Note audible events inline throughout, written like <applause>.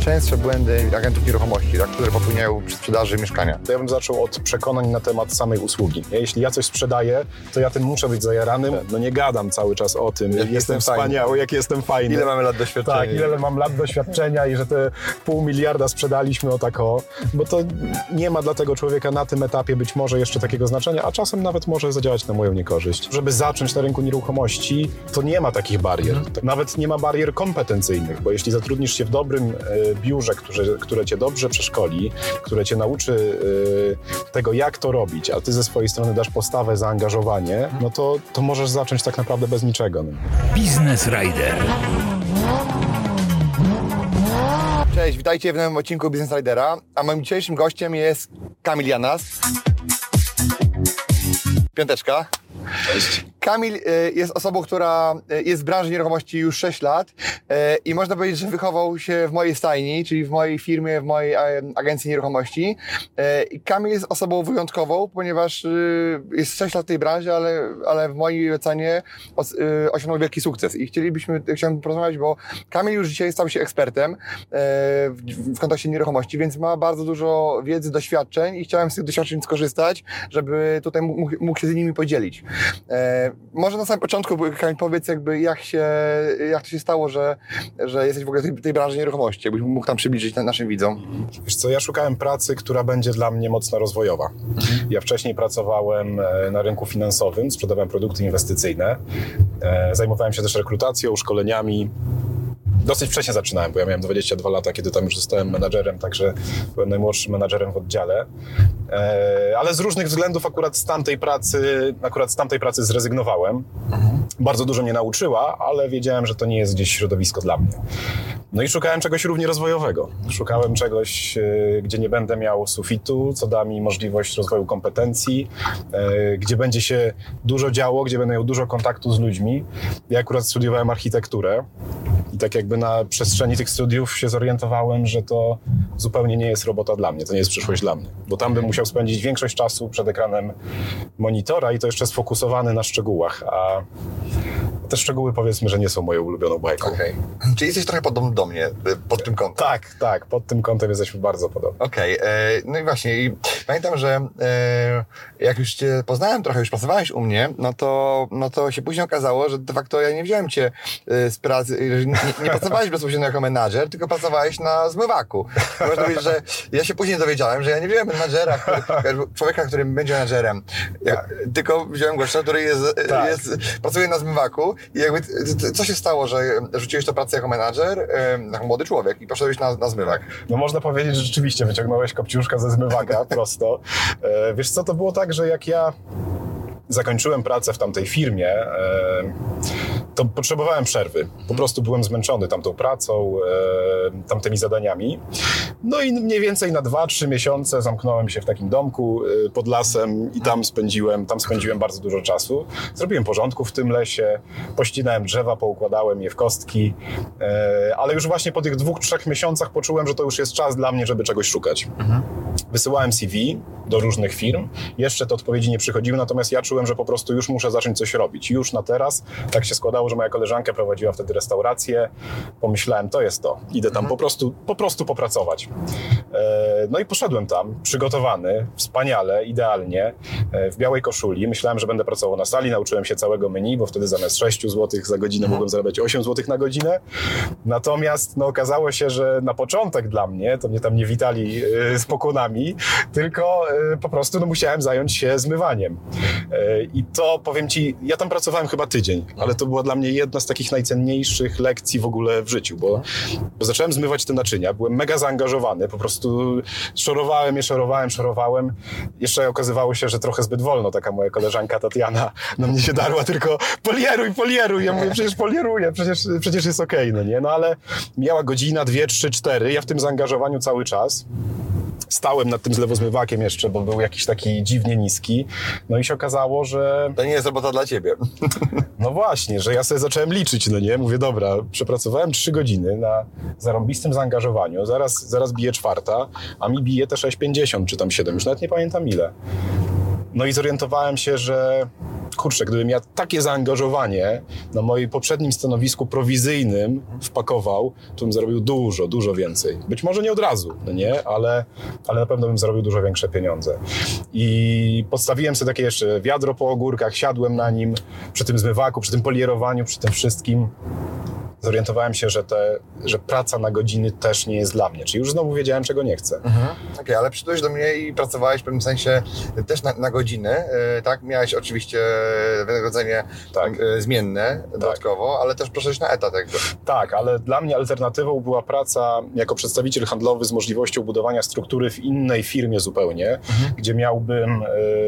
Takie najczęstsze błędy agentów nieruchomości, tak, które popełniają przy sprzedaży mieszkania? To ja bym zaczął od przekonań na temat samej usługi. Jeśli ja coś sprzedaję, to ja tym muszę być zajaranym. No nie gadam cały czas o tym, Jak jestem jestem fajny. wspaniały, jak jestem fajny. Ile mamy lat doświadczenia? Tak, ile mam lat doświadczenia i że te pół miliarda sprzedaliśmy o tak o, bo to nie ma dla tego człowieka na tym etapie być może jeszcze takiego znaczenia, a czasem nawet może zadziałać na moją niekorzyść. Żeby zacząć na rynku nieruchomości, to nie ma takich barier. Nawet nie ma barier kompetencyjnych, bo jeśli zatrudnisz się w dobrym e, biurze, które, które cię dobrze przeszkoli, które cię nauczy e, tego, jak to robić, a ty ze swojej strony dasz postawę, zaangażowanie, no to, to możesz zacząć tak naprawdę bez niczego. No. Business Rider. Cześć, witajcie w nowym odcinku Business Ridera, a moim dzisiejszym gościem jest Kamil Janas. Piąteczka. Cześć. Kamil y, jest osobą, która y, jest w branży nieruchomości już 6 lat y, i można powiedzieć, że wychował się w mojej stajni, czyli w mojej firmie, w mojej e, agencji nieruchomości. I Kamil jest osobą wyjątkową, ponieważ jest 6 lat w tej branży, ale, ale w mojej ocenie os, osiągnął wielki sukces. I chcielibyśmy, chciałbym porozmawiać, bo Kamil już dzisiaj stał się ekspertem w, kontekście nieruchomości, więc ma bardzo dużo wiedzy, doświadczeń i chciałem z tych doświadczeń skorzystać, żeby tutaj mógł się z nimi podzielić. Może na samym początku, Kamil, powiedz jakby jak się, jak to się stało, że, że jesteś w ogóle tej, tej branży nieruchomości, jakbyś mógł tam przybliżyć na, naszym widzom. Wiesz co, ja szukałem pracy, która będzie dla mnie mocno rozwojowa. Ja wcześniej pracowałem e, na rynku finansowym, sprzedawałem produkty inwestycyjne. E, Zajmowałem się też rekrutacją, szkoleniami. Dosyć wcześnie zaczynałem, bo ja miałem 22 lata, kiedy tam już zostałem menadżerem, także byłem najmłodszym menadżerem w oddziale. E, Ale z różnych względów akurat z tamtej pracy, akurat z tamtej pracy zrezygnowałem. Bardzo dużo mnie nauczyła, ale wiedziałem, że to nie jest gdzieś środowisko dla mnie. No i szukałem czegoś równie rozwojowego. Szukałem czegoś, e, gdzie nie będę miał sufitu, co da mi możliwość rozwoju kompetencji, e, gdzie będzie się dużo działo, gdzie będę miał dużo kontaktu z ludźmi. Ja akurat studiowałem architekturę i tak jakby na przestrzeni tych studiów się zorientowałem, że to zupełnie nie jest robota dla mnie, to nie jest przyszłość dla mnie. Bo tam bym musiał spędzić większość czasu przed ekranem monitora i to jeszcze sfokusowany na szczegółach, a te szczegóły powiedzmy, że nie są moją ulubioną bajką. Okej. Czyli jesteś trochę podobny do mnie y, pod tym kątem. Tak, tak, pod tym kątem jesteśmy bardzo podobni. Okej, e, no i właśnie, i pamiętam, że e, jak już cię poznałem trochę, już pracowałeś u mnie, no to, no to się później okazało, że de facto ja nie wziąłem cię e, z pracy, że nie, nie pracowałeś bezpośrednio jako menadżer, tylko pracowałeś na zmywaku. I Można powiedzieć, że ja się później dowiedziałem, że ja nie wziąłem menadżera, który, człowieka, który będzie menadżerem, ja, tylko wziąłem gościa, który jest, Tak. jest, pracuje na zmywaku i jakby, co się stało, że rzuciłeś to pracę jako menadżer, jako młody człowiek i poszedłeś na, na zmywak? No można powiedzieć, że rzeczywiście wyciągnąłeś kopciuszka ze zmywaka <laughs> prosto. E, wiesz co, to było tak, że jak ja zakończyłem pracę w tamtej firmie, to potrzebowałem przerwy. Po prostu byłem zmęczony tamtą pracą, e, tamtymi zadaniami. No i mniej więcej na 2-3 miesiące zamknąłem się w takim domku e, pod lasem i tam spędziłem, tam spędziłem bardzo dużo czasu. Zrobiłem porządku w tym lesie, pościnałem drzewa, poukładałem je w kostki, e, ale już właśnie po tych dwóch, trzech miesiącach poczułem, że to już jest czas dla mnie, żeby czegoś szukać. Wysyłałem CV do różnych firm. Jeszcze te odpowiedzi nie przychodziły, natomiast ja czułem, że po prostu już muszę zacząć coś robić. Już na teraz. Tak się składało, że moja koleżanka prowadziła wtedy restaurację. Pomyślałem, to jest to. Idę tam po, prostu, po prostu popracować. E, No i poszedłem tam, przygotowany, wspaniale, idealnie, e, w białej koszuli. Myślałem, że będę pracował na sali, nauczyłem się całego menu, bo wtedy zamiast 6 zł za godzinę mogłem zarabiać 8 zł na godzinę. Natomiast no, okazało się, że na początek dla mnie, to mnie tam nie witali e, z pokunami, tylko po prostu no, musiałem zająć się zmywaniem. I to powiem ci, ja tam pracowałem chyba tydzień, ale to była dla mnie jedna z takich najcenniejszych lekcji w ogóle w życiu, bo, bo zacząłem zmywać te naczynia, byłem mega zaangażowany, po prostu szorowałem je, szorowałem, szorowałem. Jeszcze okazywało się, że trochę zbyt wolno taka moja koleżanka Tatiana na mnie się darła, tylko polieruj, polieruj. Ja mówię, przecież polieruję, przecież, przecież jest okej, no nie? No ale miała godzina, dwie, trzy, cztery, ja w tym zaangażowaniu cały czas stałem nad tym zlewozmywakiem jeszcze, bo był jakiś taki dziwnie niski. No i się okazało, że To nie jest robota dla ciebie. no właśnie, że ja sobie zacząłem liczyć, no nie? Mówię, dobra, przepracowałem trzy godziny na zarąbistym zaangażowaniu, zaraz, zaraz bije czwarta, a mi bije te 6,50 czy tam 7, już nawet nie pamiętam ile. No i zorientowałem się, że kurczę, gdybym ja takie zaangażowanie na moim poprzednim stanowisku prowizyjnym wpakował, to bym zarobił dużo, dużo więcej. Być może nie od razu, no nie? Ale, ale na pewno bym zarobił dużo większe pieniądze. I podstawiłem sobie takie jeszcze wiadro po ogórkach, siadłem na nim, przy tym zmywaku, przy tym polierowaniu, przy tym wszystkim zorientowałem się, że, te, że praca na godziny też nie jest dla mnie. Czyli już znowu wiedziałem, czego nie chcę. Okej, ale przyszedłeś do mnie i pracowałeś w pewnym sensie też na, na godziny, e, tak? Miałeś oczywiście wynagrodzenie Tak. e, zmienne dodatkowo, ale też przeszedłeś na etat jakby. Tak, ale dla mnie alternatywą była praca jako przedstawiciel handlowy z możliwością budowania struktury w innej firmie zupełnie, gdzie miałbym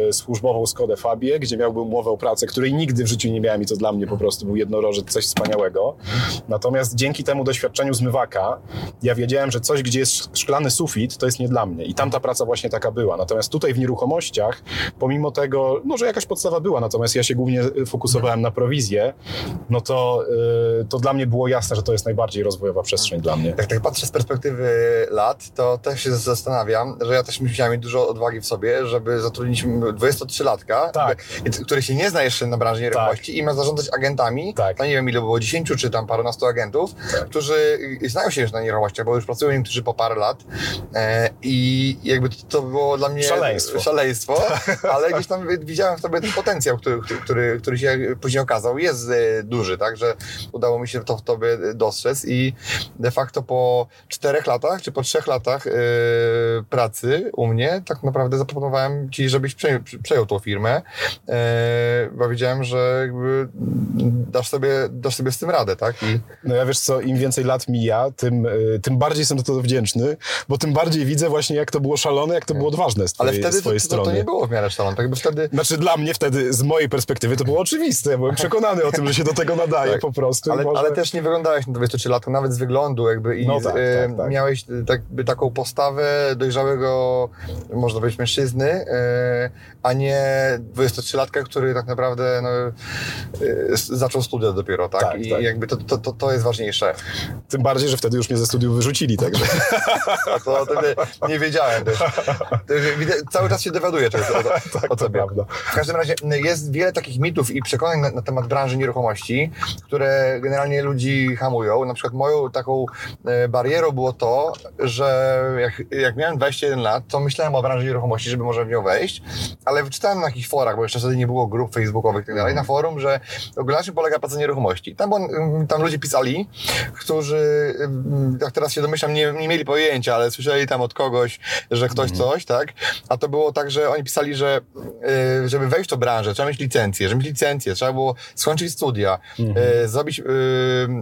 e, służbową Skodę Fabię, gdzie miałbym umowę o pracę, której nigdy w życiu nie miałem i to dla mnie po prostu był jednorożec, coś wspaniałego. Natomiast dzięki temu doświadczeniu zmywaka, ja wiedziałem, że coś, gdzie jest szklany sufit, to jest nie dla mnie. I tam ta praca właśnie taka była. Natomiast tutaj w nieruchomościach, pomimo tego, no, że jakaś podstawa była, natomiast ja się głównie fokusowałem na prowizję, no to, y, to dla mnie było jasne, że to jest najbardziej rozwojowa przestrzeń dla mnie. Jak tak patrzę z perspektywy lat, to też się zastanawiam, że ja też musiałem mieć dużo odwagi w sobie, żeby zatrudnić 23-latka, Tak. który się nie zna jeszcze na branży nieruchomości i ma zarządzać agentami. Tak. No nie wiem ile było, 10 czy tam parunastu agentów, którzy znają się już na nieruchomościach, bo już pracują niektórzy po parę lat. E, I jakby to, to było dla mnie Szaleństwo. szaleństwo <laughs> ale gdzieś tam widziałem w tobie ten potencjał, który, który, który się później okazał, jest e, duży, tak, że udało mi się to w tobie dostrzec i de facto po czterech latach, czy po trzech latach e, pracy u mnie, tak naprawdę zaproponowałem ci, żebyś przejął, przejął tą firmę, e, bo wiedziałem, że jakby dasz sobie, dasz sobie z tym radę, tak, i No ja wiesz co, im więcej lat mija, tym, tym bardziej jestem za to wdzięczny, bo tym bardziej widzę właśnie, jak to było szalone, jak to było odważne z ale twojej, wtedy z twojej to, to, nie było w miarę szalone, tak? Jakby wtedy Znaczy dla mnie wtedy, z mojej perspektywy, to było oczywiste. Byłem przekonany o tym, że się do tego nadaje Tak. po prostu. Ale, może... ale też nie wyglądałeś na 23 lata, nawet z wyglądu jakby i No tak, e, tak, miałeś e, tak, taką postawę dojrzałego, można powiedzieć, mężczyzny, e, a nie 23-latka, który tak naprawdę no, e, zaczął studia dopiero, tak? Tak, I jakby to, to, to, to jest ważniejsze. Tym bardziej, że wtedy już mnie ze studiów wyrzucili, także... A <laughs> to o tym nie, nie wiedziałem też. To Cały czas się dowiaduję czegoś o, o, <laughs> o to tobie. W każdym razie jest wiele takich mitów i przekonań na, na temat branży nieruchomości, które generalnie ludzi hamują. Na przykład moją taką e, barierą było to, że jak, jak miałem 21 lat, to myślałem o branży nieruchomości, żeby może w nią wejść, ale wyczytałem na jakichś forach, bo jeszcze wtedy nie było grup facebookowych i tak dalej, na forum, że ogólnie polega praca nieruchomości. Tam, tam ludzie pisali, którzy, jak teraz się domyślam, nie, nie mieli pojęcia, ale słyszeli tam od kogoś, że ktoś coś, tak? A to było tak, że oni pisali, że y, żeby wejść w tą branżę, trzeba mieć licencję, żeby mieć licencję, trzeba było skończyć studia, y, zrobić y,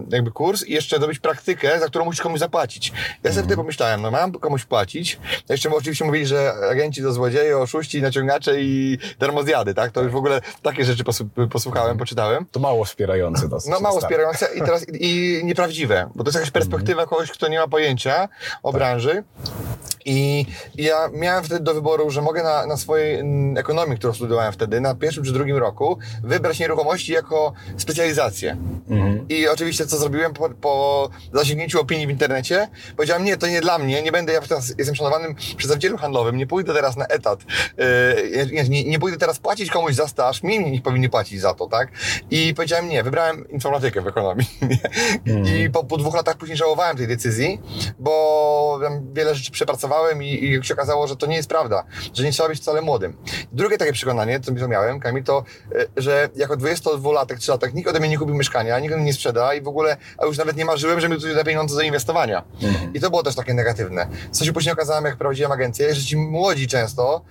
jakby kurs i jeszcze zrobić praktykę, za którą musisz komuś zapłacić. Ja sobie wtedy pomyślałem, no mam komuś płacić. Jeszcze oczywiście mówili, że agenci to złodzieje, oszuści, naciągacze i darmozjady, tak? To już w ogóle takie rzeczy posłu- posłuchałem, poczytałem. To mało wspierające. No mało wspierające i teraz i nieprawdziwe, bo to jest jakaś perspektywa kogoś, kto nie ma pojęcia o branży. I ja miałem wtedy do wyboru, że mogę na, na swojej mm, ekonomii, którą studiowałem wtedy, na pierwszym czy drugim roku, wybrać nieruchomości jako specjalizację. I oczywiście co zrobiłem po, po zasięgnięciu opinii w internecie? Powiedziałem, nie, to nie dla mnie, nie będę, ja teraz jestem szanowanym przedstawicielem handlowym, nie pójdę teraz na etat, yy, nie, nie, pójdę teraz płacić komuś za staż, mi nie powinni płacić za to, tak? I powiedziałem, nie, wybrałem informatykę w ekonomii. <laughs> I po, po dwóch latach później żałowałem tej decyzji, bo wiele rzeczy przepracowałem i, i się okazało, że to nie jest prawda, że nie trzeba być wcale młodym. Drugie takie przekonanie, co miałem, Kamil, to, y, że jako 22-latek, 3-latek nikt ode mnie nie kupił mieszkania, nikt mnie nie sprzeda i w ogóle, a już nawet nie marzyłem, że mi tu da pieniądze do inwestowania. I to było też takie negatywne. Co się później okazałem, jak prowadziłem agencję, że ci młodzi często,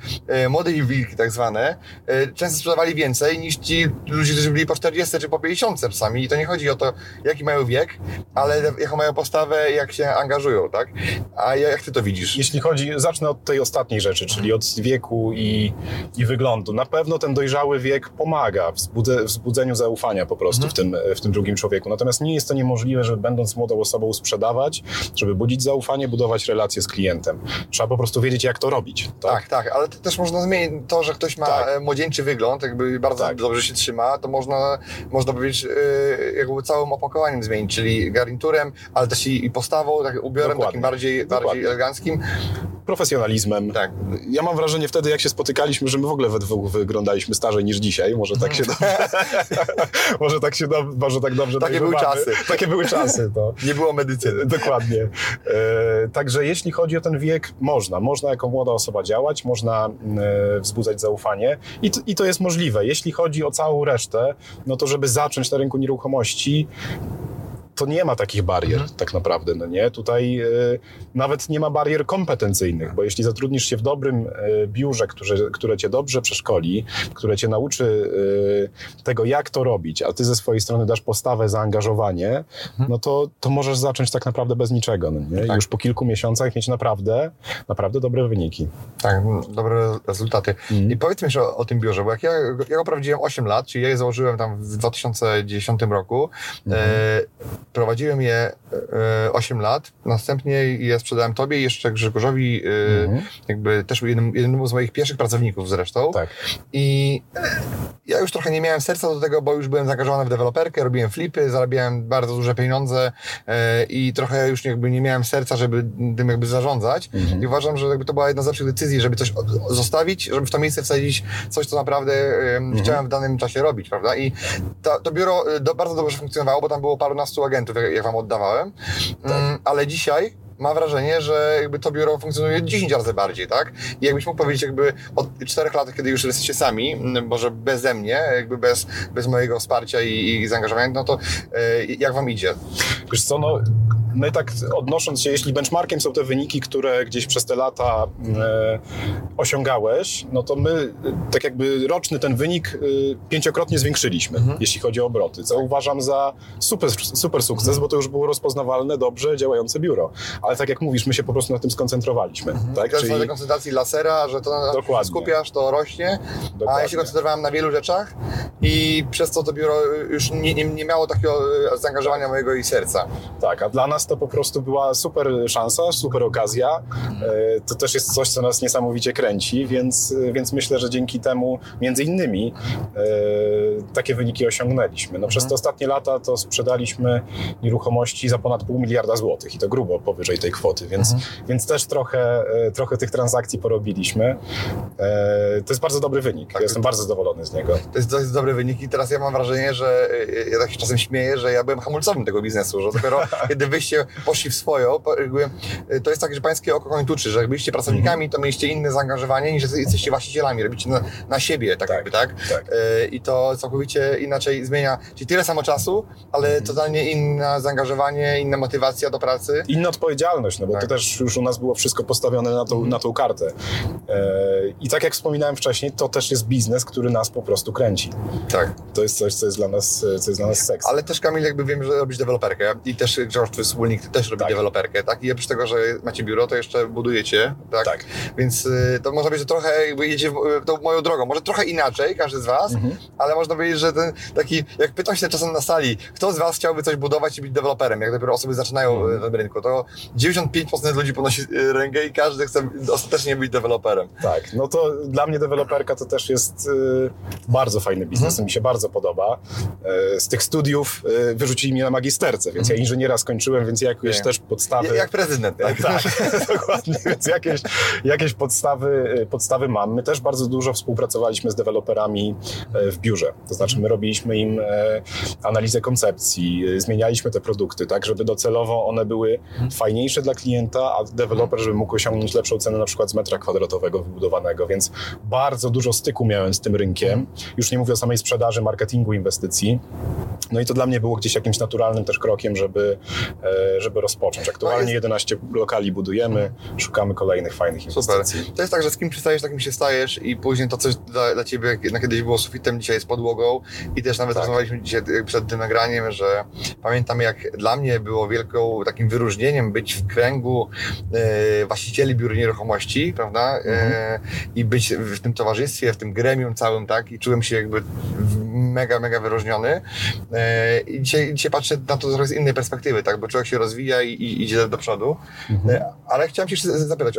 y, młode wilki tak zwane, y, często sprzedawali więcej niż ci ludzie, którzy byli po 40 czy po 50 czasami. I to nie chodzi o to, jaki mają wiek, ale jaką mają postawę, jak się angażują, tak? A jak ty to widzisz? Jeśli chodzi, zacznę od tej ostatniej rzeczy, czyli od wieku i, i wyglądu. Na pewno ten dojrzały wiek pomaga w wzbudze, wzbudzeniu zaufania po prostu w, tym, w tym drugim człowieku. Natomiast nie jest to niemożliwe, żeby będąc młodą osobą sprzedawać, żeby budzić zaufanie, budować relacje z klientem. Trzeba po prostu wiedzieć, jak to robić. Tak, Tak, tak, ale to też można zmienić to, że ktoś ma Tak. e, młodzieńczy wygląd, jakby bardzo Tak. dobrze się trzyma, to można, można powiedzieć, e, jakby całym opakowaniem zmienić, czyli garniturem, ale też i, i postawą, tak, ubiorem Dokładnie. takim bardziej, bardziej eleganckim. Profesjonalizmem. Tak. Ja mam wrażenie wtedy, jak się spotykaliśmy, że my w ogóle we dwóch wyglądaliśmy starzej niż dzisiaj. Może tak się dobrze, <laughs> może tak się do, może tak dobrze Takie były czasy. Takie były czasy, to. <laughs> Nie było medycyny. Dokładnie. E, także jeśli chodzi o ten wiek, można. Można jako młoda osoba działać, można e, wzbudzać zaufanie i, t- i to jest możliwe. Jeśli chodzi o całą resztę, no to żeby zacząć na rynku nieruchomości, to nie ma takich barier tak naprawdę, no nie? Tutaj e, nawet nie ma barier kompetencyjnych, bo jeśli zatrudnisz się w dobrym e, biurze, które, które cię dobrze przeszkoli, które cię nauczy e, tego, jak to robić, a ty ze swojej strony dasz postawę, zaangażowanie, no to, to możesz zacząć tak naprawdę bez niczego, no nie? Tak. już po kilku miesiącach mieć naprawdę, naprawdę dobre wyniki. Tak, dobre rezultaty. Mhm. I powiedz mi jeszcze o, o tym biurze, bo jak ja, ja go prowadziłem 8 lat, czyli ja je założyłem tam w 2010 roku, Mhm. e, prowadziłem je e, 8 lat, następnie je sprzedałem tobie i jeszcze Grzegorzowi, e, Mhm. jakby też jednym, jednemu z moich pierwszych pracowników zresztą. Tak. I ja już trochę nie miałem serca do tego, bo już byłem zaangażowany w deweloperkę, robiłem flipy, zarabiałem bardzo duże pieniądze e, i trochę już jakby nie miałem serca, żeby tym jakby zarządzać. I uważam, że jakby to była jedna z lepszych decyzji, żeby coś zostawić, żeby w to miejsce wsadzić coś, co naprawdę em, chciałem w danym czasie robić, prawda? I to, to biuro e, bardzo dobrze funkcjonowało, bo tam było parunastu agentów, jak, jak wam oddawałem. Mm, ale dzisiaj mam wrażenie, że jakby to biuro funkcjonuje 10 razy bardziej, tak? I jakbyś mógł powiedzieć jakby od czterech lat, kiedy już jesteście sami, może beze mnie, jakby bez, bez mojego wsparcia i, i zaangażowania, no to e, jak wam idzie? Wiesz co, no, my tak odnosząc się, jeśli benchmarkiem są te wyniki, które gdzieś przez te lata e, osiągałeś, no to my e, tak jakby roczny ten wynik e, pięciokrotnie zwiększyliśmy, jeśli chodzi o obroty, co uważam za super, super sukces, bo to już było rozpoznawalne, dobrze działające biuro. Ale tak jak mówisz, my się po prostu na tym skoncentrowaliśmy. Tak? To jest Czyli, na koncentracji lasera, że to Dokładnie. skupiasz, to rośnie, a Dokładnie. ja się koncentrowałem na wielu rzeczach i przez to to biuro już nie, nie, nie miało takiego e, zaangażowania mojego i serca. Tak, a dla nas to po prostu była super szansa, super okazja. E, To też jest coś, co nas niesamowicie kręci, więc, więc myślę, że dzięki temu między innymi e, takie wyniki osiągnęliśmy. No, Przez te ostatnie lata to sprzedaliśmy nieruchomości za ponad pół miliarda złotych i to grubo powyżej tej kwoty, więc, więc też trochę, e, trochę tych transakcji porobiliśmy. E, To jest bardzo dobry wynik. Tak. Ja jestem bardzo zadowolony z niego. To jest dość dobry wynik i teraz ja mam wrażenie, że e, ja tak się czasem śmieję, że ja byłem hamulcowym tego biznesu, że dopiero <laughs> kiedy wyście poszli w swoją, to jest tak, że pańskie oko koń tuczy, że jak byliście pracownikami, to mieliście inne zaangażowanie niż jesteście właścicielami, robicie na, na siebie, tak, Tak, jakby, tak? tak. I to całkowicie inaczej zmienia, czyli tyle samo czasu, ale totalnie inne zaangażowanie, inna motywacja do pracy. Inna odpowiedzialność, no bo Tak. to też już u nas było wszystko postawione na tą, na tą kartę. E, I tak jak wspominałem wcześniej, to też jest biznes, który nas po prostu kręci. Tak. To jest coś, co jest dla nas, co jest dla nas seks. Ale też Kamil, jakby wiem, że robisz deweloperkę i też Grzegorz, twój wspólnik, też robi Tak. deweloperkę, tak? I oprócz tego, że macie biuro, to jeszcze budujecie, tak? Tak. Więc y, to można powiedzieć, że trochę jakby jedzie w, y, tą moją drogą. Może trochę inaczej, każdy z was, Mhm. ale można powiedzieć, że ten taki, jak pytam się czasem na sali, kto z was chciałby coś budować i być deweloperem, jak dopiero osoby zaczynają Mhm. y, na rynku, to 95% ludzi podnosi y, rękę i każdy chce ostatecznie być deweloperem. Tak, no to dla mnie deweloperka to też jest y, bardzo fajny biznes, Mhm. mi się bardzo podoba. Y, z tych studiów y, wyrzucili mnie na magisterce, więc ja inżyniera skończyłem, więc jakieś Mhm. Nie. też podstawy... Jak prezydent, tak? Tak, <laughs> dokładnie, więc jakieś, jakieś podstawy, podstawy mam. My też bardzo dużo współpracowaliśmy z deweloperami w biurze. To znaczy my robiliśmy im e, analizę koncepcji, zmienialiśmy te produkty tak, żeby docelowo one były fajniejsze dla klienta, a deweloper, żeby mógł osiągnąć lepszą cenę na przykład z metra kwadratowego wybudowanego, więc bardzo dużo styku miałem z tym rynkiem. Już nie mówię o samej sprzedaży, marketingu, inwestycji. No i to dla mnie było gdzieś jakimś naturalnym też krokiem, żeby, e, żeby rozpocząć. Aktualnie No jest- 11 lokali budujemy, szukamy kolejnych fajnych Super. inwestycji. To jest tak, że z kim przystajesz, takim się stajesz i później to coś dla, dla ciebie na kiedyś było sufitem, dzisiaj jest podłogą i też nawet Tak. rozmawialiśmy dzisiaj przed tym nagraniem, że pamiętam jak dla mnie było wielką takim wyróżnieniem być w kręgu e, właścicieli biur nieruchomości, prawda? E, I być w tym towarzystwie, w tym gremium całym, tak? I czułem się jakby mega, mega wyróżniony. E, I dzisiaj, dzisiaj patrzę na to trochę z innej perspektywy, tak? Bo człowiek się rozwija i, i idzie do przodu. E, Ale chciałem się jeszcze zapytać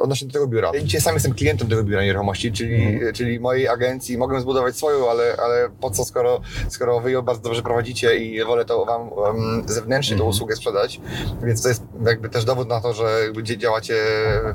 odnośnie do tego biura. Ja dzisiaj sam jestem klientem tego biura nieruchomości, czyli, czyli mojej agencji. Mogę zbudować swoją, ale, ale po co, skoro, skoro wy ją bardzo dobrze prowadzicie i wolę to wam um, zewnętrznie tą usługę sprzedać. Więc to jest jakby też dowód na to, że działacie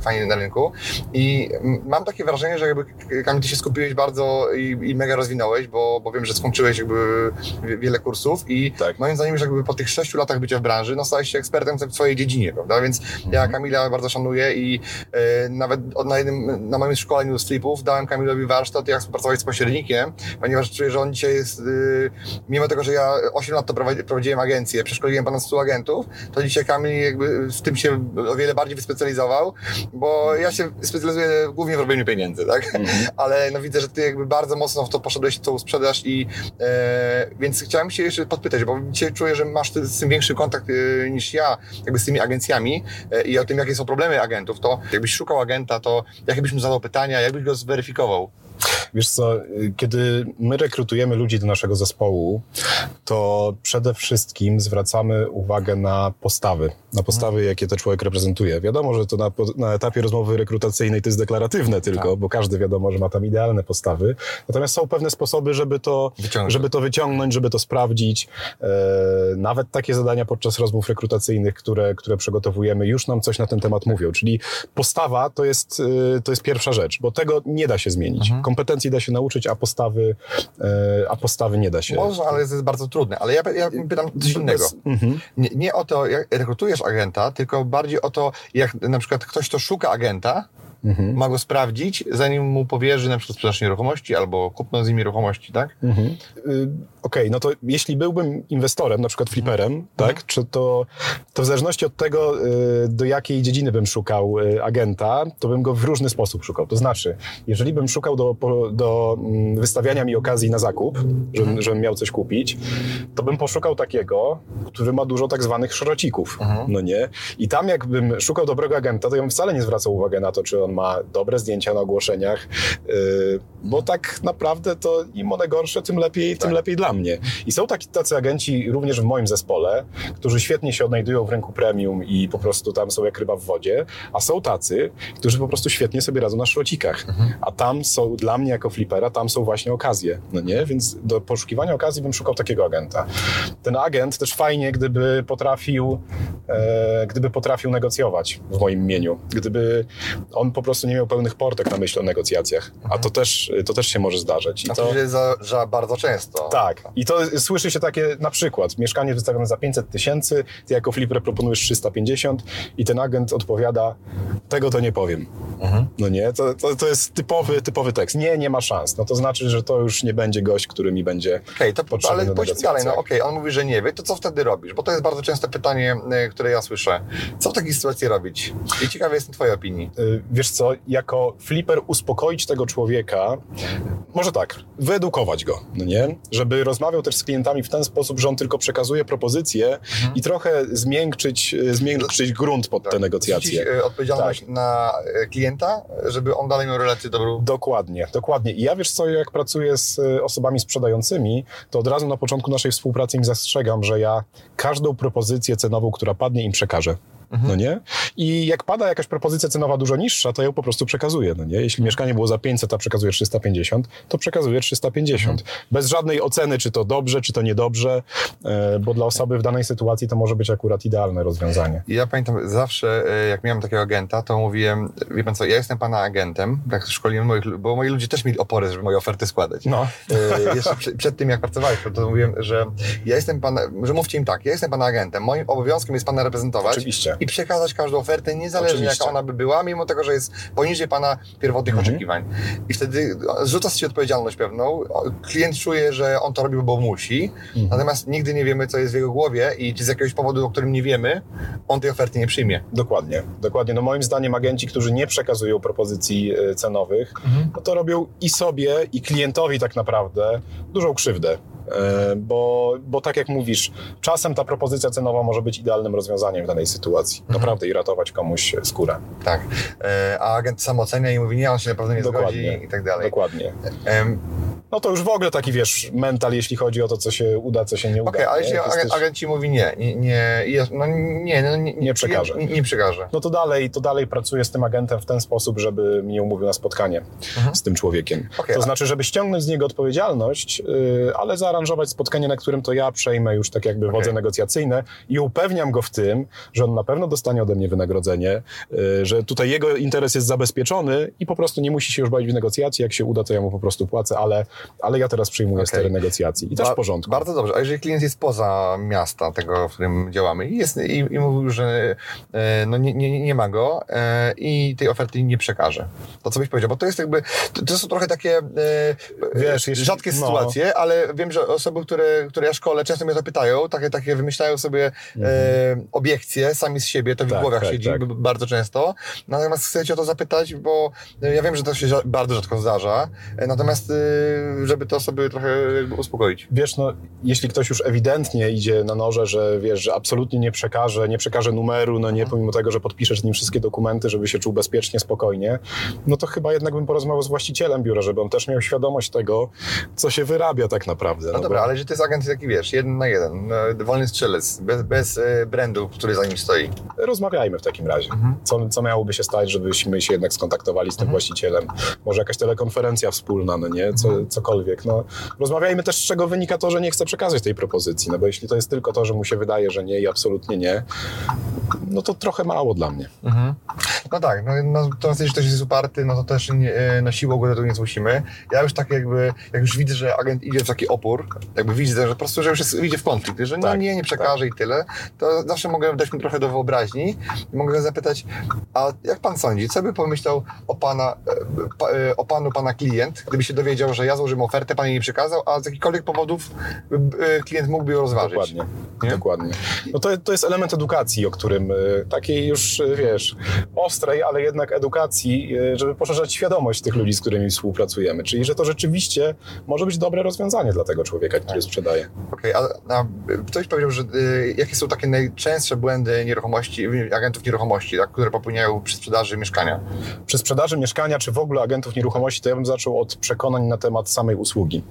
fajnie na rynku. I mam takie wrażenie, że jakby Kamil, ty się skupiłeś bardzo i, i mega rozwinąłeś, bo, bo wiem, że skończyłeś jakby wie- wiele kursów i Tak. moim zdaniem, że jakby po tych sześciu latach bycia w branży, no stałeś się ekspertem w swojej dziedzinie, prawda? Więc ja Kamila bardzo szanuję i e, nawet od, na, jednym, na moim szkoleniu z flipów dałem Kamilowi warsztat, jak współpracować z pośrednikiem, ponieważ czuję, że on dzisiaj jest, y, mimo tego, że ja 8 lat to prowadzi, prowadziłem agencję, przeszkoliłem ponad 100 agentów, to dzisiaj Kamil jakby w tym się o wiele bardziej wyspecjalizował, bo ja się specjalizuję głównie w robieniu pieniędzy, tak? Ale no widzę, że ty jakby bardzo mocno w to poszedłeś, w tą sprzedaż i e, więc chciałem się jeszcze podpytać, bo dzisiaj czuję, że masz ty, z tym większy kontakt e, niż ja, jakby z tymi agencjami e, i o tym, jakie są problemy agentów, to jakbyś szukał agenta, to jakie byś mu zadał pytania, jakbyś go zweryfikował? Wiesz co, y, kiedy my rekrutujemy ludzi do naszego zespołu, to przede wszystkim zwracamy uwagę na postawy, na postawy, jakie ten człowiek reprezentuje. Wiadomo, że to na, na etapie rozmowy rekrutacyjnej to jest deklaratywne tylko, Tak. bo każdy wiadomo, że ma tam idealne postawy. Natomiast są pewne sposoby, żeby to Wyciągnąć. żeby to wyciągnąć, żeby to sprawdzić. E, nawet takie zadania podczas rozmów rekrutacyjnych, które, które przygotowujemy, już nam coś na ten temat mówią. Czyli postawa to jest, e, to jest pierwsza rzecz, bo tego nie da się zmienić. Mhm. Kompetencji da się nauczyć, a postawy, e, a postawy nie da się. Można, ale jest bardzo trudne. Ale ja, ja pytam coś innego. Mhm. Nie, nie o to, jak rekrutujesz agenta, tylko bardziej o to, jak na przykład ktoś, kto szuka agenta, Mhm. ma go sprawdzić, zanim mu powierzy na przykład sprzedaż nieruchomości albo kupno z nim nieruchomości, tak? Mhm. Y, Okej, no to jeśli byłbym inwestorem, na przykład flipperem, tak, czy to, to w zależności od tego, y, do jakiej dziedziny bym szukał y, agenta, to bym go w różny sposób szukał. To znaczy, jeżeli bym szukał do, po- do mm, wystawiania mi okazji na zakup, żebym, żebym miał coś kupić, to bym poszukał takiego, który ma dużo tak zwanych szrocików, no nie? I tam jakbym szukał dobrego agenta, to ja bym wcale nie zwracał uwagi na to, czy on ma dobre zdjęcia na ogłoszeniach, y, bo tak naprawdę to im one gorsze, tym lepiej, tym lepiej dla mnie. I są taki, tacy agenci również w moim zespole, którzy świetnie się odnajdują w rynku premium i po prostu tam są jak ryba w wodzie, a są tacy, którzy po prostu świetnie sobie radzą na szrocikach. A tam są, dla mnie jako flipera, tam są właśnie okazje, no nie? Więc do poszukiwania okazji bym szukał takiego agenta. Ten agent też fajnie, gdyby potrafił, e, gdyby potrafił negocjować w moim imieniu. Gdyby on po prostu nie miał pełnych portek na myśl o negocjacjach. A to też, to też się może zdarzyć. I A to, to się za, za bardzo często. tak. I to słyszy się takie na przykład, mieszkanie wystawione za 500 tysięcy, ty jako flipper proponujesz 350 i ten agent odpowiada, tego to nie powiem. No nie, to, to, to jest typowy, typowy tekst. Nie, nie ma szans. No to znaczy, że to już nie będzie gość, który mi będzie Okej, to ale pójdźmy dalej. No okej, on mówi, że nie wie, to co wtedy robisz? Bo to jest bardzo częste pytanie, e, które ja słyszę. Co w takiej sytuacji robić? I ciekawy jestem twojej opinii. Y, Wiesz co, jako flipper uspokoić tego człowieka, może tak, wyedukować go, no nie? Żeby rozmawiał też z klientami w ten sposób, że on tylko przekazuje propozycje i trochę zmiękczyć, y, zmiękczyć grunt pod te negocjacje. Zrzucić, e, odpowiedzialność na e, klienta, żeby on dalej miał relację dobrą. Dokładnie, dokładnie. I ja wiesz co, jak pracuję z osobami sprzedającymi, to od razu na początku naszej współpracy im zastrzegam, że ja każdą propozycję cenową, która padnie, im przekażę. No nie? I jak pada jakaś propozycja cenowa dużo niższa, to ją po prostu przekazuję, no nie? Jeśli mieszkanie było za 500, a przekazuję 350, to przekazuję 350. Bez żadnej oceny, czy to dobrze, czy to niedobrze, e, bo dla osoby w danej sytuacji to może być akurat idealne rozwiązanie. Ja pamiętam zawsze, e, jak miałem takiego agenta, to mówiłem, wie pan co, ja jestem pana agentem, tak szkoliłem moich, bo moi ludzie też mieli opory, żeby moje oferty składać. No. E, jeszcze przed, przed tym, jak pracowałeś, to mówiłem, że ja jestem pana, że mówcie im tak, ja jestem pana agentem, moim obowiązkiem jest pana reprezentować Oczywiście. I przekazać każdą ofertę niezależnie Oczywiście. jaka ona by była, mimo tego, że jest poniżej Pana pierwotnych Mhm. oczekiwań. I wtedy zrzuca z siebie odpowiedzialność pewną. Klient czuje, że on to robi, bo musi, Mhm. natomiast nigdy nie wiemy, co jest w jego głowie i czy z jakiegoś powodu, o którym nie wiemy, on tej oferty nie przyjmie. Dokładnie, dokładnie. No moim zdaniem agenci, którzy nie przekazują propozycji e, cenowych, no to robią i sobie, i klientowi tak naprawdę dużą krzywdę. E, Bo, bo tak jak mówisz, czasem ta propozycja cenowa może być idealnym rozwiązaniem w danej sytuacji. Naprawdę i ratować komuś skórę. Tak. E, A agent sam ocenia i mówi, nie, on się na pewno nie Dokładnie. zgodzi i tak dalej. Dokładnie. No to już w ogóle taki, wiesz, mental, jeśli chodzi o to, co się uda, co się nie uda. Okej, ale nie? jeśli agent, agent ci mówi nie, nie, nie, no nie, no nie, Nie przekaże. Nie, nie przekaże. no to dalej, to dalej pracuję z tym agentem w ten sposób, żeby mnie umówił na spotkanie z tym człowiekiem. Mhm. Okej, to a- znaczy, żeby ściągnąć z niego odpowiedzialność, yy, ale zaaranżować spotkanie, na którym to ja przejmę już tak jakby wodze Okej. negocjacyjne i upewniam go w tym, że on na pewno dostanie ode mnie wynagrodzenie, yy, że tutaj jego interes jest zabezpieczony i po prostu nie musi się już bawić w negocjacji. Jak się uda, to ja mu po prostu płacę, ale, ale ja teraz przyjmuję Okej. stery negocjacji. I też Ba- w porządku. Bardzo dobrze. A jeżeli klient jest poza miasta tego, w którym działamy i, jest, i, i mówił, że e, no nie, nie, nie ma go e, i tej oferty nie przekaże, to co byś powiedział? Bo to jest jakby, to, to są trochę takie e, Wiesz, jeśli- rzadkie no. sytuacje, ale wiem, że osoby, które, które ja szkole, często mnie to pytają, takie, takie wymyślają sobie e, obiekcje sami z siebie, to w Tak, głowach tak, siedzi tak. bardzo często. Natomiast chcę cię o to zapytać, bo e, ja wiem, że to się bardzo rzadko zdarza, e, natomiast e, żeby te osoby trochę uspokoić. Wiesz, no, jeśli ktoś już ewidentnie idzie na noże, że wiesz, że absolutnie nie przekaże, nie przekaże numeru, no nie, pomimo tego, że podpiszesz z nim wszystkie dokumenty, żeby się czuł bezpiecznie, spokojnie, no to chyba jednak bym porozmawiał z właścicielem biura, żeby on też miał świadomość tego, co się wyrabia tak naprawdę. No dobra, bo- ale że to jest agent taki, wiesz, jeden na jeden, no, wolny strzelec, bez, bez e, brandu, który za nim stoi. Rozmawiajmy w takim razie. Mhm. Co, co miałoby się stać, żebyśmy się jednak skontaktowali z tym właścicielem? Może jakaś telekonferencja wspólna, no nie? Co, Mhm. cokolwiek. No, rozmawiajmy też, z czego wynika to, że nie chce przekazać tej propozycji. No bo jeśli to jest tylko to, że mu się wydaje, że nie i absolutnie nie, no to trochę mało dla mnie. No tak, no, no to jeśli ktoś jest uparty, no to też nie, no siłą go tu nie zmusimy. Ja już tak jakby, jak już widzę, że agent idzie w taki opór, jakby widzę, że po prostu, że już jest, idzie w konflikt, że Tak, nie, nie przekaże i tyle, to zawsze mogę dać mu trochę do wyobraźni i mogę go zapytać, a jak pan sądzi, co by pomyślał o pana, e, e, o panu pana klient, gdyby się dowiedział, że ja złożyłem ofertę, pan jej nie przekazał, a z jakichkolwiek powodów e, klient mógłby ją rozważyć. Dokładnie. Nie? Dokładnie. No to, to jest element edukacji, o którym takiej już, wiesz, ostrej, ale jednak edukacji, żeby poszerzać świadomość tych ludzi, z którymi współpracujemy. Czyli, że to rzeczywiście może być dobre rozwiązanie dla tego człowieka, który sprzedaje. Okej, a, a ktoś powiedział, że y, jakie są takie najczęstsze błędy nieruchomości, agentów nieruchomości, tak, które popełniają przy sprzedaży mieszkania? Przy sprzedaży mieszkania, czy w ogóle agentów nieruchomości, to ja bym zaczął od przekonań na temat samej usługi.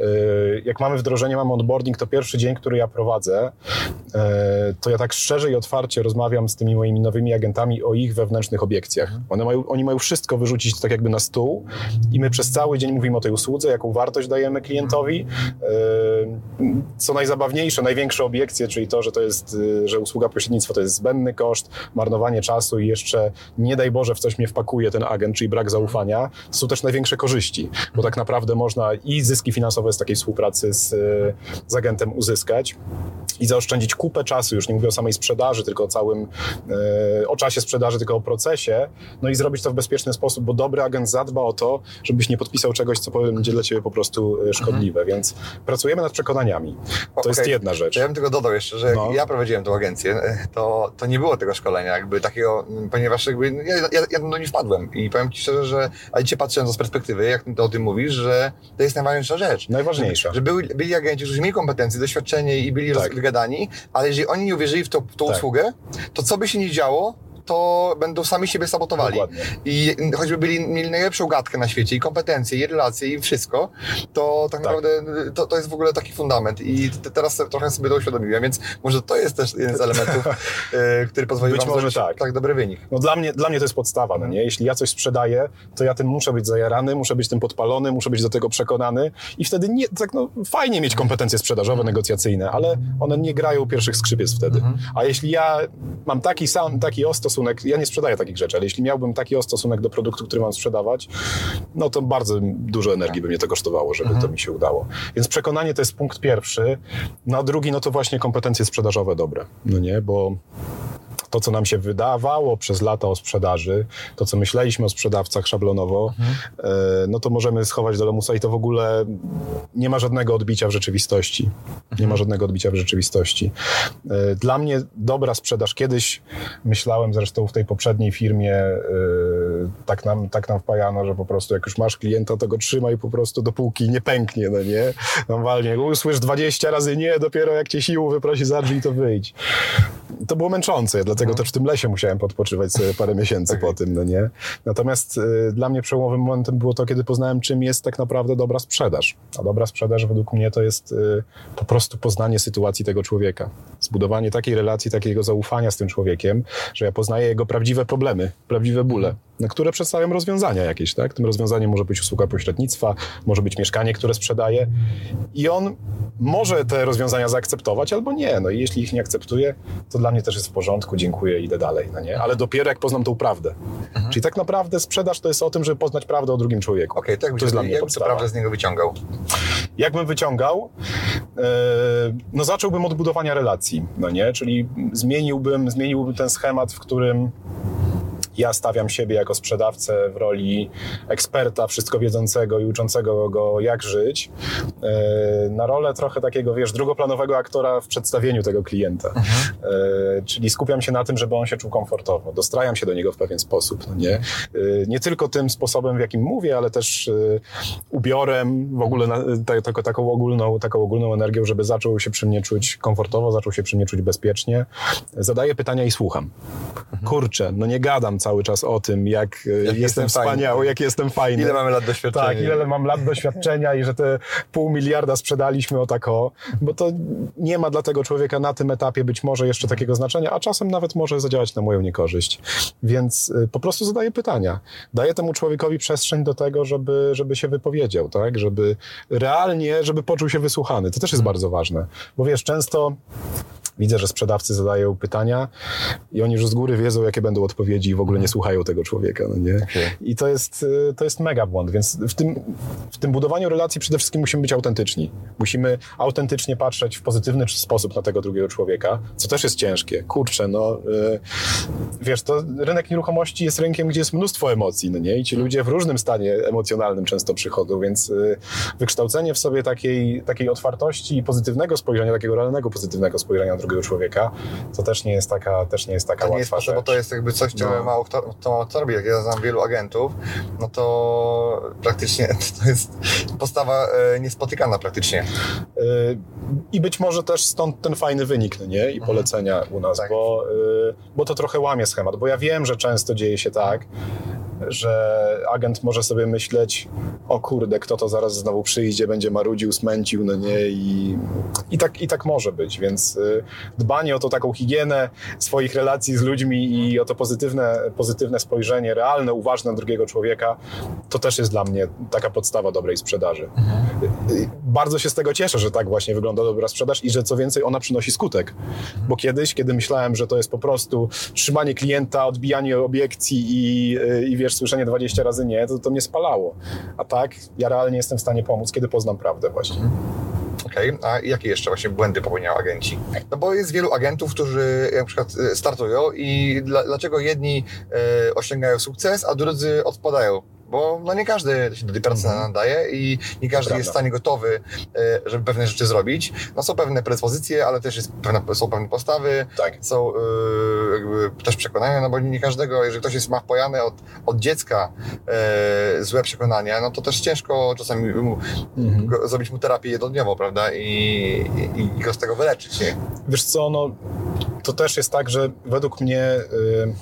Y, Jak mamy wdrożenie, mamy onboarding, to pierwszy dzień, który ja prowadzę, y, to ja tak szczerze i otwarcie rozmawiam z tymi moimi nowymi agentami o ich wewnętrznych obiekcjach. One mają, oni mają wszystko wyrzucić tak jakby na stół i my przez cały dzień mówimy o tej usłudze, jaką wartość dajemy klientowi. Y, Co najzabawniejsze, największe obiekcje, czyli to, że to jest, y, że usługa pośrednictwa to jest zbędny koszt, marnowanie czasu i jeszcze nie daj Boże w coś mnie wpakuje ten agent, czyli brak zaufania, to są też największe korzyści, bo tak naprawdę można i zyski finansowe z takiej współpracy z, y, z agentem uzyskać i zaoszczędzić kupę czasu, już nie mówię o samej sprzedaży, tylko o całym, e, o czasie sprzedaży, tylko o procesie, no i zrobić to w bezpieczny sposób, bo dobry agent zadba o to, żebyś nie podpisał czegoś, co będzie dla ciebie po prostu szkodliwe, więc pracujemy nad przekonaniami. To jest Okej. jedna rzecz. Ja bym tylko dodał jeszcze, że No. ja prowadziłem tą agencję, e, to, to nie było tego szkolenia, jakby takiego, m, ponieważ jakby ja, ja, ja no nie wpadłem i powiem Ci szczerze, że, a dzisiaj patrząc z perspektywy, jak Ty o tym mówisz, że to jest najważniejsza rzecz. Najważniejsza. Że, że byli, byli agenci, którzy mieli kompetencje, doświadczenie i byli Tak. wygadani, ale jeżeli oni nie uwierzyli w, to, w tą Tak. usługę, to co by się nie działo, to będą sami siebie sabotowali. Dokładnie. I choćby byli, mieli najlepszą gadkę na świecie, i kompetencje, i relacje, i wszystko, to tak, Tak. naprawdę to, to jest w ogóle taki fundament. I te, teraz trochę sobie to uświadomiłem, więc może to jest też jeden z elementów, <laughs> e, który pozwoli Być może tak. tak dobry wynik. No dla mnie, dla mnie to jest podstawa, no nie? Jeśli ja coś sprzedaję, to ja tym muszę być zajarany, muszę być tym podpalony, muszę być do tego przekonany i wtedy nie, tak no, fajnie mieć kompetencje sprzedażowe, negocjacyjne, ale one nie grają pierwszych skrzypiec wtedy. A jeśli ja mam taki sam, taki o stosunek, ja nie sprzedaję takich rzeczy, ale jeśli miałbym taki stosunek do produktu, który mam sprzedawać, no to bardzo dużo energii by mnie to kosztowało, żeby to mi się udało. Więc przekonanie to jest punkt pierwszy. Na drugi, no to właśnie kompetencje sprzedażowe dobre, no nie? Bo to, co nam się wydawało przez lata o sprzedaży, to, co myśleliśmy o sprzedawcach szablonowo, e, no to możemy schować do lemusa i to w ogóle nie ma żadnego odbicia w rzeczywistości. Nie ma żadnego odbicia w rzeczywistości. E, Dla mnie dobra sprzedaż, kiedyś myślałem zresztą w tej poprzedniej firmie, e, tak nam, tak nam wpajano, że po prostu jak już masz klienta, to go trzymaj po prostu dopóki nie pęknie, no nie? No walnie, usłysz 20 razy nie, dopiero jak cię siłą wyprosi za drzwi, to wyjdź. To było męczące, dlatego też w tym lesie musiałem podpoczywać sobie parę miesięcy <laughs> po tym, no nie? Natomiast y, dla mnie przełomowym momentem było to, kiedy poznałem, czym jest tak naprawdę dobra sprzedaż. A dobra sprzedaż według mnie to jest y, po prostu poznanie sytuacji tego człowieka. Zbudowanie takiej relacji, takiego zaufania z tym człowiekiem, że ja poznaję jego prawdziwe problemy, prawdziwe bóle, które przedstawiam rozwiązania jakieś, tak? Tym rozwiązaniem może być usługa pośrednictwa, może być mieszkanie, które sprzedaje i on może te rozwiązania zaakceptować albo nie. No i jeśli ich nie akceptuje, to dla mnie też jest w porządku, dziękuję, idę dalej, no nie? Ale dopiero jak poznam tą prawdę. Czyli tak naprawdę sprzedaż to jest o tym, żeby poznać prawdę o drugim człowieku. Okej, to jakbyś, to jest dla mnie podstawa. prawdę z niego wyciągał? Jakbym wyciągał, e, no zacząłbym od budowania relacji, no nie? Czyli zmieniłbym, zmieniłbym ten schemat, w którym ja stawiam siebie jako sprzedawcę w roli eksperta, wszystko wiedzącego i uczącego go, jak żyć, e, na rolę trochę takiego, wiesz, drugoplanowego aktora w przedstawieniu tego klienta. E, Czyli skupiam się na tym, żeby on się czuł komfortowo, dostrajam się do niego w pewien sposób, no nie? E, Nie tylko tym sposobem, w jakim mówię, ale też ubiorem, w ogóle taką, taką, ogólną, taką ogólną energią, żeby zaczął się przy mnie czuć komfortowo, zaczął się przy mnie czuć bezpiecznie. Zadaję pytania i słucham. Kurczę, no nie gadam cały czas o tym, jak, e, jestem, jestem fajny. wspaniały, jak jestem fajny. Ile mamy lat doświadczenia? Tak, ile mam lat doświadczenia i że te pół miliarda sprzedaliśmy o tak o, bo to nie ma dla tego człowieka na tym etapie być może jeszcze takiego znaczenia, a czasem nawet może zadziałać na moją niekorzyść. Więc y, po prostu zadaję pytania. Daję temu człowiekowi przestrzeń do tego, żeby, żeby się wypowiedział, tak? Żeby realnie, żeby poczuł się wysłuchany. To też jest bardzo ważne, bo wiesz, często Widzę, że sprzedawcy zadają pytania i oni już z góry wiedzą, jakie będą odpowiedzi i w ogóle nie słuchają tego człowieka. No nie? I to jest, y, to jest mega błąd, więc w tym, w tym budowaniu relacji przede wszystkim musimy być autentyczni. Musimy autentycznie patrzeć w pozytywny sposób na tego drugiego człowieka, co też jest ciężkie. Kurczę, no y, wiesz, to rynek nieruchomości jest rynkiem, gdzie jest mnóstwo emocji, no nie? I ci ludzie w różnym stanie emocjonalnym często przychodzą, więc y, wykształcenie w sobie takiej, takiej otwartości i pozytywnego spojrzenia, takiego realnego pozytywnego spojrzenia drugiego człowieka, to też nie jest taka, też nie jest taka To nie jest łatwa proste, bo to jest jakby coś, co No. mało kto, to, co robi. Jak ja znam wielu agentów, no to praktycznie <laughs> to jest postawa e, niespotykana praktycznie. Y, I być może też stąd ten fajny wynik, no nie? I polecenia u nas, Tak. bo, y, bo to trochę łamie schemat, bo ja wiem, że często dzieje się tak, że agent może sobie myśleć, o kurde, kto to zaraz znowu przyjdzie, będzie marudził, smęcił, no nie? I, i, tak, i tak może być, więc y, dbanie o to taką higienę swoich relacji z ludźmi i o to pozytywne, pozytywne spojrzenie, realne, uważne drugiego człowieka, to też jest dla mnie taka podstawa dobrej sprzedaży. Y, y, Bardzo się z tego cieszę, że tak właśnie wygląda dobra sprzedaż i że co więcej ona przynosi skutek. Bo kiedyś, kiedy myślałem, że to jest po prostu trzymanie klienta, odbijanie obiekcji i, i wiesz, słyszenie 20 razy nie, to, to mnie spalało. A tak, ja realnie jestem w stanie pomóc, kiedy poznam prawdę właśnie. Okej, a jakie jeszcze właśnie błędy popełniają agenci? No bo jest wielu agentów, którzy na przykład e, startują i dla, dlaczego jedni e, osiągają sukces, a drudzy odpadają? Bo no nie każdy się do tej pracy nadaje i nie każdy prawda. jest w stanie gotowy, e, żeby pewne rzeczy zrobić. No są pewne predyspozycje, ale też jest pewne, są pewne postawy, Tak. są jakby też przekonania, no bo nie każdego, jeżeli ktoś jest ma wpojany od, od dziecka e, złe przekonania, no to też ciężko czasami mu, go, zrobić mu terapię jednodniową, prawda, i, i, i go z tego wyleczyć, nie? Wiesz co, no, to też jest tak, że według mnie y,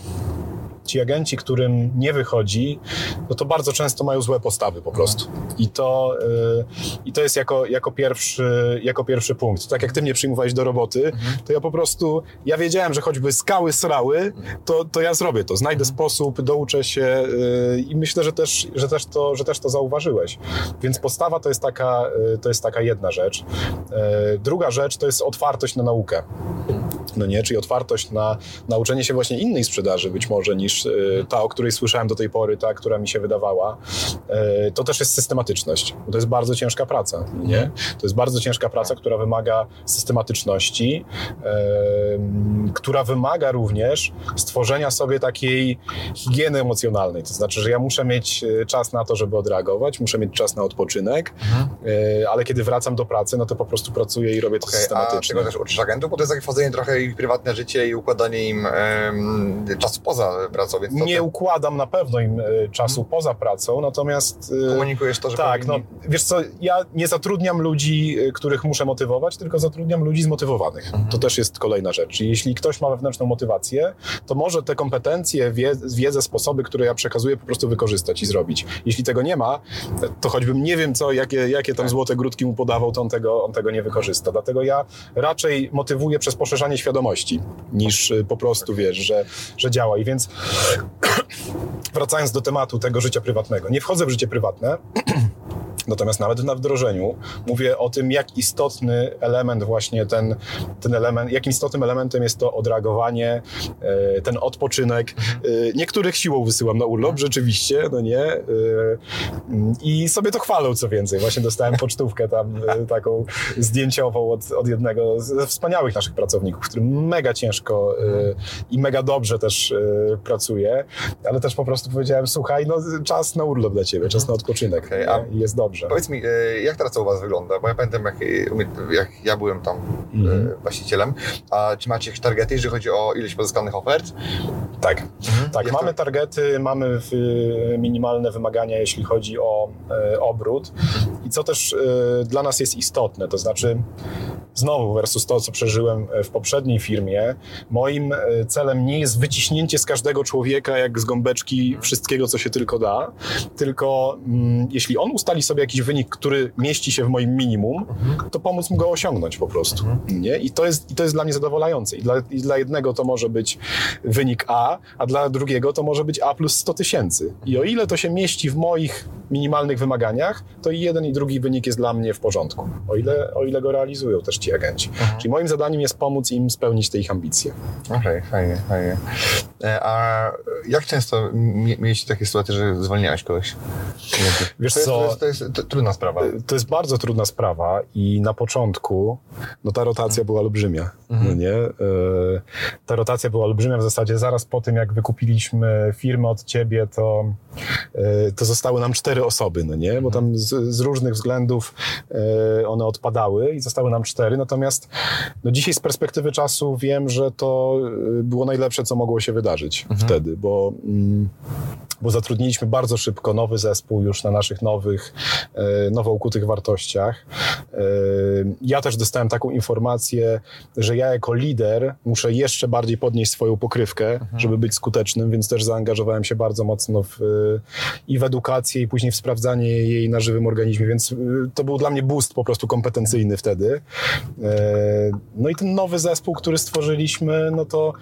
ci agenci, którym nie wychodzi, no to bardzo często mają złe postawy po prostu. I to, y, i to jest jako, jako, pierwszy, jako pierwszy punkt. Tak jak ty mnie przyjmowałeś do roboty, to ja po prostu, ja wiedziałem, że choćby skały srały, to, to ja zrobię to. Znajdę sposób, douczę się y, i myślę, że też, że, też to, że też to zauważyłeś. Więc postawa to jest taka, y, to jest taka jedna rzecz. Druga rzecz to jest otwartość na naukę. No nie, czyli otwartość na nauczenie się właśnie innej sprzedaży być może niż y, ta, o której słyszałem do tej pory, ta, która mi się wydawała, y, to też jest systematyczność. To jest bardzo ciężka praca, nie? To jest bardzo ciężka praca, która wymaga systematyczności, która wymaga również stworzenia sobie takiej higieny emocjonalnej. To znaczy, że ja muszę mieć czas na to, żeby odreagować, muszę mieć czas na odpoczynek, ale kiedy wracam do pracy, no to po prostu pracuję i robię to Okay, systematycznie. A tego też uczysz agentów, bo to jest takie wchodzenie trochę ich prywatne życie i układanie im czasu poza pracą, więc Nie układam na pewno im e, czasu poza pracą, natomiast... e, komunikujesz to, że Tak, no powinni... wiesz co, ja nie zatrudniam ludzi, y, których muszę motywować, tylko zatrudniam ludzi zmotywowanych. Mhm. To też jest kolejna rzecz. Jeśli ktoś ma wewnętrzną motywację, to może te kompetencje, wie, wiedzę, sposoby, które ja przekazuję, po prostu wykorzystać i zrobić. Jeśli tego nie ma, to choćbym nie wiem co, jakie, jakie tam Tak. złote grudki mu podawał, to on tego, on tego nie wykorzysta. Dlatego ja raczej motywuję przez poszerzanie świadomości, niż y, po prostu, wiesz, że, że działa. I więc <coughs> wracając do tematu tego życia prywatnego, nie wchodzę w życie prywatne, Natomiast nawet na wdrożeniu mówię o tym, jak istotny element właśnie ten, ten element, jakim istotnym elementem jest to odreagowanie, e, ten odpoczynek. E, Niektórych siłą wysyłam na urlop, rzeczywiście, no nie. E, I sobie to chwalę, co więcej. Właśnie dostałem <laughs> pocztówkę tam taką zdjęciową od, od jednego ze wspaniałych naszych pracowników, który mega ciężko e, i mega dobrze też pracuje, ale też po prostu powiedziałem, słuchaj, no czas na urlop dla ciebie, czas na odpoczynek. Nie? a jest dobrze. Powiedz mi, e, jak teraz u Was wygląda? Bo ja pamiętam, jak, e, jak ja byłem tam Mhm. e, właścicielem. A czy macie jakieś targety, jeżeli chodzi o ilość pozyskanych ofert? Tak, tak. Jak mamy to- targety, mamy w, minimalne wymagania, jeśli chodzi o e, obrót. I co też e, dla nas jest istotne, to znaczy znowu versus to, co przeżyłem e, w poprzedniej firmie, moim e, celem nie jest wyciśnięcie z każdego człowieka, jak z gąbeczki, wszystkiego, co się tylko da, tylko mm, jeśli on ustali sobie jakiś wynik, który mieści się w moim minimum, to pomóc mu go osiągnąć po prostu. Nie? I, to jest, I to jest dla mnie zadowalające. I dla, I dla jednego to może być wynik A, a dla drugiego to może być A plus 100 tysięcy. I o ile to się mieści w moich minimalnych wymaganiach, to i jeden i drugi wynik jest dla mnie w porządku. O ile, o ile go realizują też ci agenci. Czyli moim zadaniem jest pomóc im spełnić te ich ambicje. Okej, fajnie, fajnie. E, A jak często mie- mieliście takie sytuacje, że zwolniałeś kogoś? Wiesz to jest, co? To jest, to jest t- trudna sprawa. To jest bardzo trudna sprawa i na początku no ta rotacja była olbrzymia, no nie? E, Ta rotacja była olbrzymia w zasadzie zaraz po tym, jak wykupiliśmy firmę od ciebie, to, e, to zostały nam cztery osoby, no nie? Bo tam z, z różnych względów e, one odpadały i zostały nam cztery, natomiast no dzisiaj z perspektywy czasu wiem, że to e, było najlepsze, co mogło się wydarzyć wtedy, bo mm, bo zatrudniliśmy bardzo szybko nowy zespół już na naszych nowych, e, nowo ukutych wartościach. Ja też dostałem taką informację, że ja jako lider muszę jeszcze bardziej podnieść swoją pokrywkę, żeby być skutecznym, więc też zaangażowałem się bardzo mocno w, i w edukację, i później w sprawdzanie jej na żywym organizmie, więc e, to był dla mnie boost po prostu kompetencyjny wtedy. E, No i ten nowy zespół, który stworzyliśmy, no to,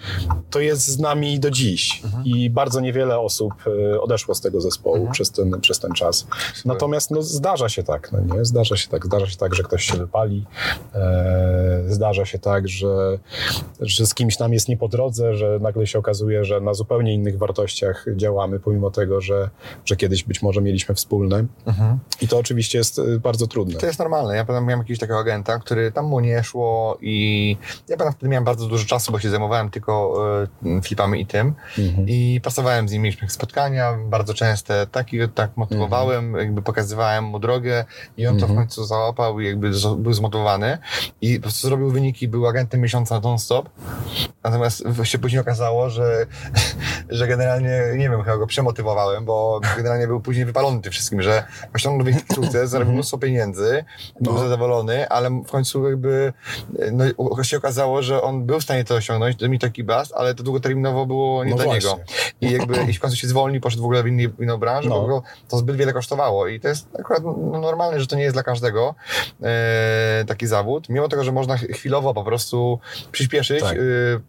to jest z nami do dziś i bardzo niewiele osób e, odeszło z tego zespołu przez, ten, przez ten czas. Natomiast no, zdarza się tak, no nie? Zdarza się tak, zdarza się tak, że ktoś się wypali, e, zdarza się tak, że, że z kimś nam jest nie po drodze, że nagle się okazuje, że na zupełnie innych wartościach działamy, pomimo tego, że, że kiedyś być może mieliśmy wspólne. I to oczywiście jest e, bardzo trudne. To jest normalne. Ja pamiętam, miałem jakiegoś takiego agenta, który tam mu nie szło i ja pamiętam, wtedy miałem bardzo dużo czasu, bo się zajmowałem tylko e, flipami i tym. I pracowałem z nim, mieliśmy spotkania bardzo częste, tak i tak motywowałem, jakby pokazywałem mu drogę i on to w końcu załapał i jakby był zmotywowany i po prostu zrobił wyniki, był agentem miesiąca non-stop. Natomiast się później okazało, że, <laughs> że generalnie, nie wiem, chyba go przemotywowałem, bo generalnie był później wypalony tym wszystkim, że osiągnął wielki sukces, zarobił mnóstwo pieniędzy, był No. zadowolony, ale w końcu jakby no, się okazało, że on był w stanie to osiągnąć, to mi taki blast, ale to długoterminowo było nie No dla właśnie. niego. I jakby i w końcu się zwolnił, poszedł w ogóle w, inny, w inną branżę, No. bo to zbyt wiele kosztowało. I to jest akurat no, normalne, że to nie jest dla każdego e, taki zawód. Mimo tego, że można ch- chwilowo po prostu przyspieszyć, Tak. e,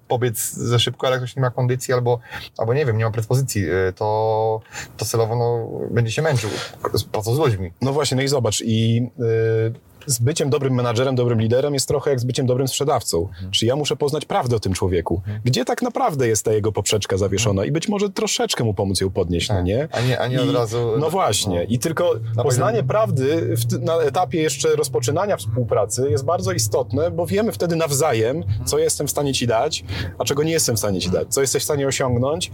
pobiec za szybko, ale ktoś nie ma kondycji albo, albo nie wiem, nie ma predyspozycji, e, to, to celowo no, będzie się męczył. Po z ludźmi? No właśnie, no i zobacz, i y, z byciem dobrym menadżerem, dobrym liderem jest trochę jak z byciem dobrym sprzedawcą. Mhm. Czy ja muszę poznać prawdę o tym człowieku? Gdzie tak naprawdę jest ta jego poprzeczka zawieszona i być może troszeczkę mu pomóc ją podnieść, no nie? Tak. A nie- a nie I, od razu- No właśnie. I tylko poznanie prawdy w, na etapie jeszcze rozpoczynania współpracy jest bardzo istotne, bo wiemy wtedy nawzajem, co jestem w stanie ci dać, a czego nie jestem w stanie ci dać, co jesteś w stanie osiągnąć,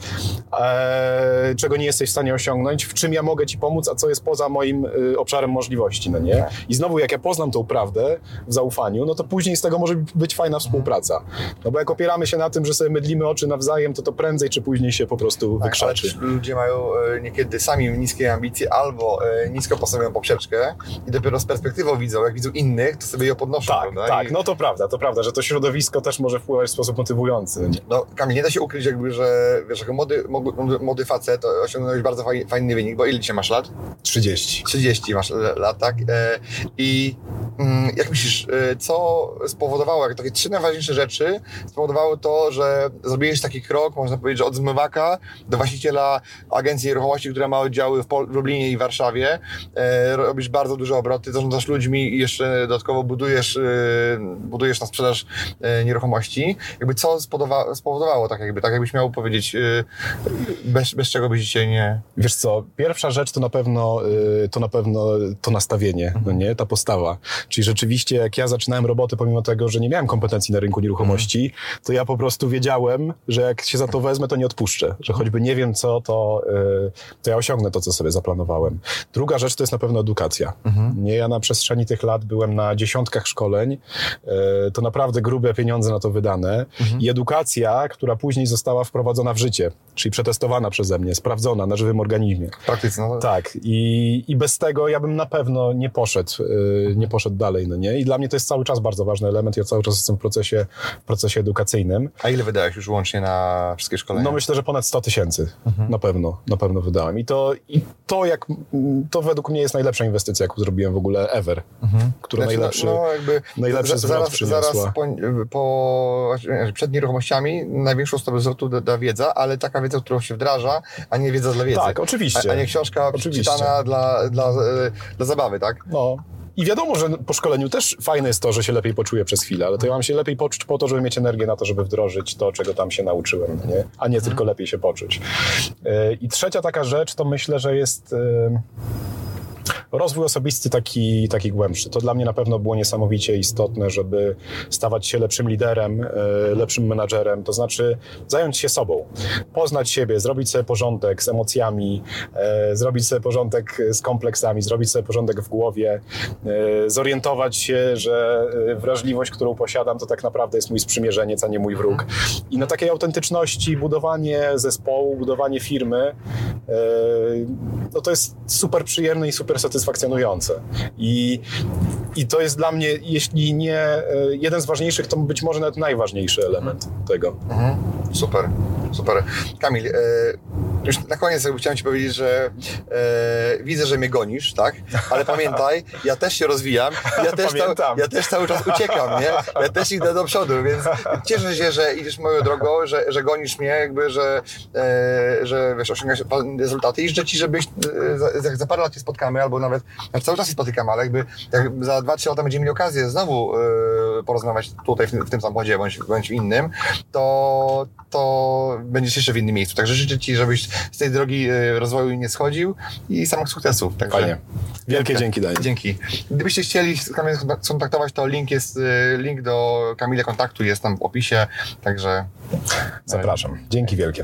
e, czego nie jesteś w stanie osiągnąć, w czym ja mogę ci pomóc, a co jest poza moim y, obszarem możliwości, no nie? I znowu, jak ja poznam tą prawdę w zaufaniu, no to później z tego może być fajna współpraca. No bo jak opieramy się na tym, że sobie mydlimy oczy nawzajem, to to prędzej czy później się po prostu Tak, wykrzaczy. ludzie mają e, niekiedy sami niskie ambicje albo e, nisko postawioną poprzeczkę i dopiero z perspektywą widzą, jak widzą innych, to sobie ją podnoszą. Tak, prawda? tak, I, no to prawda, to prawda, że to środowisko też może wpływać w sposób motywujący. No, Kamil, nie da się ukryć jakby, że wiesz, jako młody, młody, facet to osiągnąłeś bardzo fajny, fajny wynik, bo ile dzisiaj masz lat? 30. 30 masz lat, tak? E, I jak myślisz, e, co spowodowało, jak takie trzy najważniejsze rzeczy spowodowały to, że zrobiłeś taki krok, można powiedzieć, że od zmywaka do właściciela agencji nieruchomości, która ma oddziały w, Lublinie i Warszawie. E, robisz bardzo duże obroty, zarządzasz ludźmi i jeszcze dodatkowo budujesz, e, budujesz na sprzedaż e, nieruchomości. Jakby co spodowa- spowodowało tak jakby, tak jakbyś miał powiedzieć, e, bez, bez czego byś dzisiaj nie... Wiesz co, pierwsza rzecz to na pewno y, to, na pewno to nastawienie, no nie? ta postawa. Czyli rzeczywiście jak ja zaczynałem roboty, pomimo tego, że nie miałem kompetencji na rynku nieruchomości, to ja po prostu wiedziałem, że jak się za to wezmę, to nie odpuszczę. Że choćby nie wiem co, to, y, to ja osiągnę to, co sobie zaplanowałem. Druga rzecz to jest na pewno edukacja. Nie, ja na przestrzeni tych lat byłem na dziesiątkach szkoleń, y, to naprawdę grube pieniądze na to wydane i edukacja, która później została wprowadzona w życie, czyli przetestowana przeze mnie, sprawdzona na żywym organizmie. W praktyce, no, Tak, i, i bez tego ja bym na pewno nie poszedł, yy, nie poszedł dalej, no nie? I dla mnie to jest cały czas bardzo ważny element, ja cały czas jestem w procesie, procesie edukacyjnym. A ile wydałeś już łącznie na wszystkie szkolenia? No myślę, że ponad 100 tysięcy na pewno, na pewno wydałem. I to, i to jak, to według mnie jest najlepsza inwestycja, jaką zrobiłem w ogóle ever, która Znaczy, najlepszy, no, no, jakby najlepszy zwrot zaraz, przyniosła. zaraz po, po, znaczy, przed nieruchomościami największą stopę zwrotu da, da wiedza, ale taka wiedza, którą się wdraża, a nie wiedza dla wiedzy. Tak, oczywiście. A, a nie książka Oczywiście. przeczytana dla, dla, e, dla zabawy, tak? No. I wiadomo, że po szkoleniu też fajne jest to, że się lepiej poczuję przez chwilę, ale to ja mam się lepiej poczuć po to, żeby mieć energię na to, żeby wdrożyć to, czego tam się nauczyłem, nie? a nie tylko lepiej się poczuć. Yy, I trzecia taka rzecz, to myślę, że jest yy, rozwój osobisty taki, taki głębszy. To dla mnie na pewno było niesamowicie istotne, żeby stawać się lepszym liderem, yy, lepszym menadżerem, to znaczy zająć się sobą, poznać siebie, zrobić sobie porządek z emocjami, yy, zrobić sobie porządek z kompleksami, zrobić sobie porządek w głowie, yy, zorientować się, że wrażliwość, którą posiadam, to tak naprawdę jest mój sprzymierzeniec, a nie mój wróg. I na takiej autentyczności budowanie zespołu, budowanie firmy, no to jest super przyjemne i super satysfakcjonujące. I, I to jest dla mnie, jeśli nie yy, jeden z ważniejszych, to być może nawet najważniejszy element tego. Mhm. Super, super. Kamil, e, już na koniec jakby chciałem Ci powiedzieć, że e, widzę, że mnie gonisz, tak? Ale pamiętaj, ja też się rozwijam, ja też, Pamiętam. ja też cały czas uciekam, nie? Ja też idę do przodu, więc cieszę się, że idziesz moją drogą, że, że gonisz mnie, jakby, że, e, że wiesz, osiągasz rezultaty i życzę Ci, żebyś e, za, za, parę lat się spotkamy, albo nawet jak cały czas się spotykamy, ale jakby jak za 2-3 lata będziemy mieli okazję znowu e, porozmawiać tutaj w, tym- w tym samochodzie bądź, bądź w innym, to, to będziesz jeszcze w innym miejscu. Także życzę Ci, żebyś z tej drogi e, rozwoju nie schodził i samych sukcesów. Także Fajnie. Wielkie dzięki, Daniel. Dzięki. Gdybyście chcieli skontaktować, to link jest, e, link do Kamila kontaktu jest tam w opisie, także Zapraszam. Dzięki wielkie.